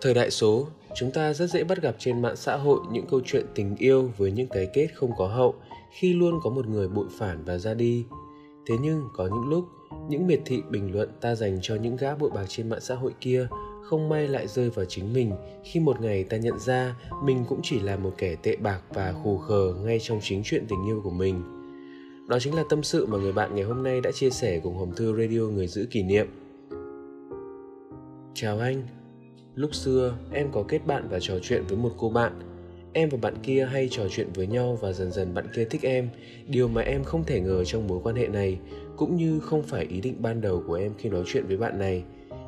Thời đại số, chúng ta rất dễ bắt gặp trên mạng xã hội những câu chuyện tình yêu với những cái kết không có hậu khi luôn có một người bội phản và ra đi. Thế nhưng có những lúc, những miệt thị bình luận ta dành cho những gã bội bạc trên mạng xã hội kia không may lại rơi vào chính mình khi một ngày ta nhận ra mình cũng chỉ là một kẻ tệ bạc và khù khờ ngay trong chính chuyện tình yêu của mình. Đó chính là tâm sự mà người bạn ngày hôm nay đã chia sẻ cùng Hồng Thư Radio Người giữ kỷ niệm. Chào anh, lúc xưa, em có kết bạn và trò chuyện với một cô bạn. Em và bạn kia hay trò chuyện với nhau và dần dần bạn kia thích em. Điều mà em không thể ngờ trong mối quan hệ này, cũng như không phải ý định ban đầu của em khi nói chuyện với bạn này.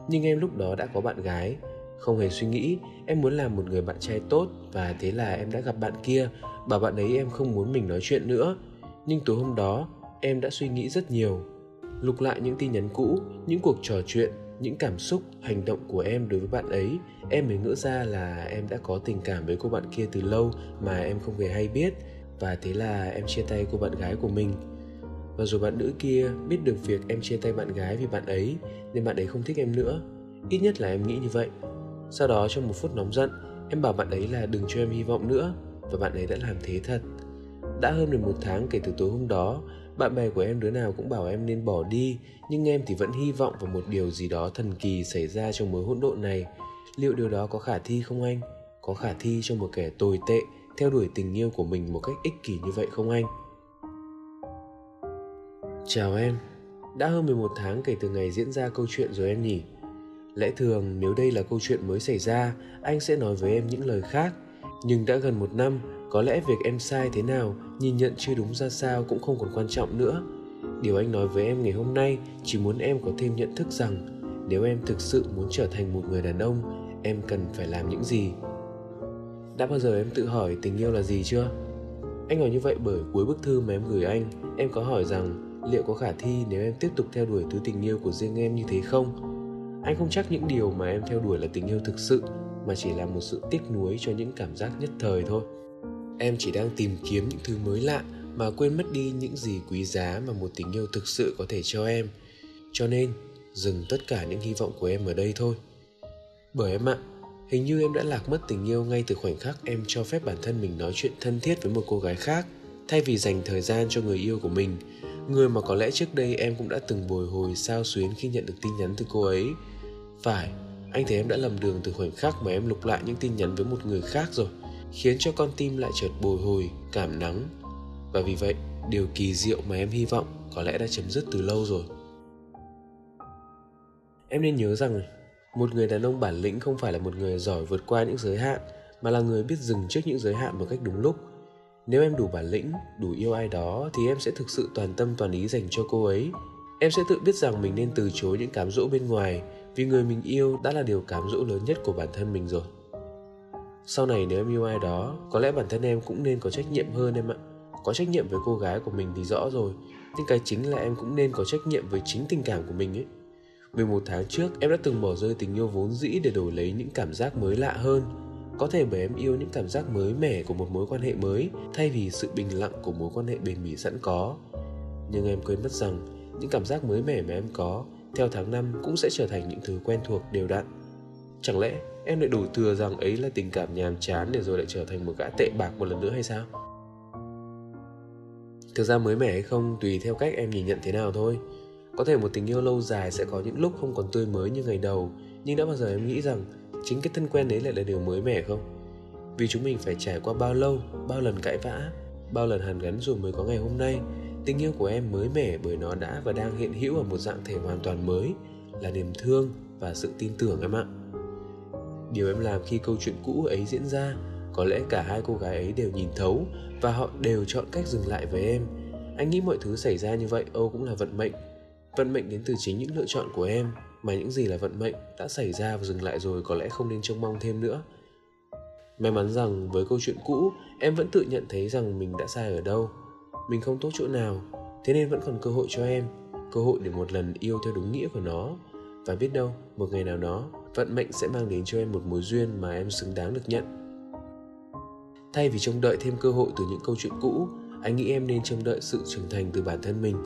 Nhưng em lúc đó đã có bạn gái. Không hề suy nghĩ, em muốn làm một người bạn trai tốt và thế là em đã gặp bạn kia. Bảo bạn ấy em không muốn mình nói chuyện nữa. Nhưng tối hôm đó, em đã suy nghĩ rất nhiều. Lục lại những tin nhắn cũ, những cuộc trò chuyện những cảm xúc, hành động của em đối với bạn ấy. Em mới ngỡ ra là em đã có tình cảm với cô bạn kia từ lâu mà em không hề hay biết. Và thế là em chia tay cô bạn gái của mình. Và rồi bạn nữ kia biết được việc em chia tay bạn gái vì bạn ấy, nên bạn ấy không thích em nữa. Ít nhất là em nghĩ như vậy. Sau đó trong một phút nóng giận, em bảo bạn ấy là đừng cho em hy vọng nữa. Và bạn ấy đã làm thế thật. Đã hơn 11 tháng kể từ tối hôm đó bạn bè của em, đứa nào cũng bảo em nên bỏ đi, nhưng em thì vẫn hy vọng vào một điều gì đó thần kỳ xảy ra trong mối hỗn độn này. Liệu điều đó có khả thi không anh? Có khả thi cho một kẻ tồi tệ theo đuổi tình yêu của mình một cách ích kỷ như vậy không anh? Chào em. Đã hơn 11 tháng kể từ ngày diễn ra câu chuyện rồi em nhỉ? Lẽ thường nếu đây là câu chuyện mới xảy ra, anh sẽ nói với em những lời khác. Nhưng đã gần một năm có lẽ việc em sai thế nào, nhìn nhận chưa đúng ra sao cũng không còn quan trọng nữa. Điều anh nói với em ngày hôm nay, chỉ muốn em có thêm nhận thức rằng, nếu em thực sự muốn trở thành một người đàn ông, em cần phải làm những gì? Đã bao giờ em tự hỏi tình yêu là gì chưa? Anh hỏi như vậy bởi cuối bức thư mà em gửi anh, em có hỏi rằng, liệu có khả thi nếu em tiếp tục theo đuổi thứ tình yêu của riêng em như thế không? Anh không chắc những điều mà em theo đuổi là tình yêu thực sự, mà chỉ là một sự tiếc nuối cho những cảm giác nhất thời thôi em chỉ đang tìm kiếm những thứ mới lạ mà quên mất đi những gì quý giá mà một tình yêu thực sự có thể cho em. Cho nên, dừng tất cả những hy vọng của em ở đây thôi. Bởi em ạ, hình như em đã lạc mất tình yêu ngay từ khoảnh khắc em cho phép bản thân mình nói chuyện thân thiết với một cô gái khác. Thay vì dành thời gian cho người yêu của mình, người mà có lẽ trước đây em cũng đã từng bồi hồi sao xuyến khi nhận được tin nhắn từ cô ấy. Phải, anh thấy em đã lầm đường từ khoảnh khắc mà em lục lại những tin nhắn với một người khác rồi khiến cho con tim lại chợt bồi hồi, cảm nắng. Và vì vậy, điều kỳ diệu mà em hy vọng có lẽ đã chấm dứt từ lâu rồi. Em nên nhớ rằng, một người đàn ông bản lĩnh không phải là một người giỏi vượt qua những giới hạn, mà là người biết dừng trước những giới hạn một cách đúng lúc. Nếu em đủ bản lĩnh, đủ yêu ai đó, thì em sẽ thực sự toàn tâm toàn ý dành cho cô ấy. Em sẽ tự biết rằng mình nên từ chối những cám dỗ bên ngoài, vì người mình yêu đã là điều cám dỗ lớn nhất của bản thân mình rồi sau này nếu em yêu ai đó, có lẽ bản thân em cũng nên có trách nhiệm hơn em ạ. Có trách nhiệm với cô gái của mình thì rõ rồi, nhưng cái chính là em cũng nên có trách nhiệm với chính tình cảm của mình ấy. 11 tháng trước, em đã từng bỏ rơi tình yêu vốn dĩ để đổi lấy những cảm giác mới lạ hơn. Có thể bởi em yêu những cảm giác mới mẻ của một mối quan hệ mới, thay vì sự bình lặng của mối quan hệ bền bỉ sẵn có. Nhưng em quên mất rằng, những cảm giác mới mẻ mà em có, theo tháng năm cũng sẽ trở thành những thứ quen thuộc đều đặn chẳng lẽ em lại đổ thừa rằng ấy là tình cảm nhàm chán để rồi lại trở thành một gã tệ bạc một lần nữa hay sao? Thực ra mới mẻ hay không tùy theo cách em nhìn nhận thế nào thôi. Có thể một tình yêu lâu dài sẽ có những lúc không còn tươi mới như ngày đầu, nhưng đã bao giờ em nghĩ rằng chính cái thân quen đấy lại là điều mới mẻ không? Vì chúng mình phải trải qua bao lâu, bao lần cãi vã, bao lần hàn gắn rồi mới có ngày hôm nay, tình yêu của em mới mẻ bởi nó đã và đang hiện hữu ở một dạng thể hoàn toàn mới là niềm thương và sự tin tưởng em ạ điều em làm khi câu chuyện cũ ấy diễn ra, có lẽ cả hai cô gái ấy đều nhìn thấu và họ đều chọn cách dừng lại với em. Anh nghĩ mọi thứ xảy ra như vậy, âu cũng là vận mệnh. Vận mệnh đến từ chính những lựa chọn của em, mà những gì là vận mệnh đã xảy ra và dừng lại rồi có lẽ không nên trông mong thêm nữa. May mắn rằng với câu chuyện cũ, em vẫn tự nhận thấy rằng mình đã sai ở đâu. Mình không tốt chỗ nào, thế nên vẫn còn cơ hội cho em, cơ hội để một lần yêu theo đúng nghĩa của nó. Và biết đâu, một ngày nào đó vận mệnh sẽ mang đến cho em một mối duyên mà em xứng đáng được nhận. Thay vì trông đợi thêm cơ hội từ những câu chuyện cũ, anh nghĩ em nên trông đợi sự trưởng thành từ bản thân mình.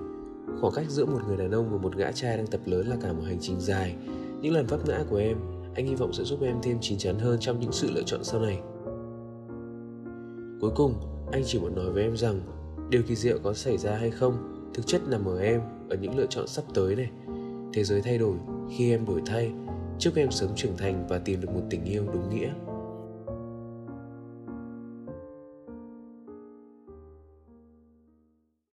Khoảng cách giữa một người đàn ông và một gã trai đang tập lớn là cả một hành trình dài. Những lần vấp ngã của em, anh hy vọng sẽ giúp em thêm chín chắn hơn trong những sự lựa chọn sau này. Cuối cùng, anh chỉ muốn nói với em rằng, điều kỳ diệu có xảy ra hay không, thực chất nằm ở em, ở những lựa chọn sắp tới này. Thế giới thay đổi, khi em đổi thay chúc em sớm trưởng thành và tìm được một tình yêu đúng nghĩa.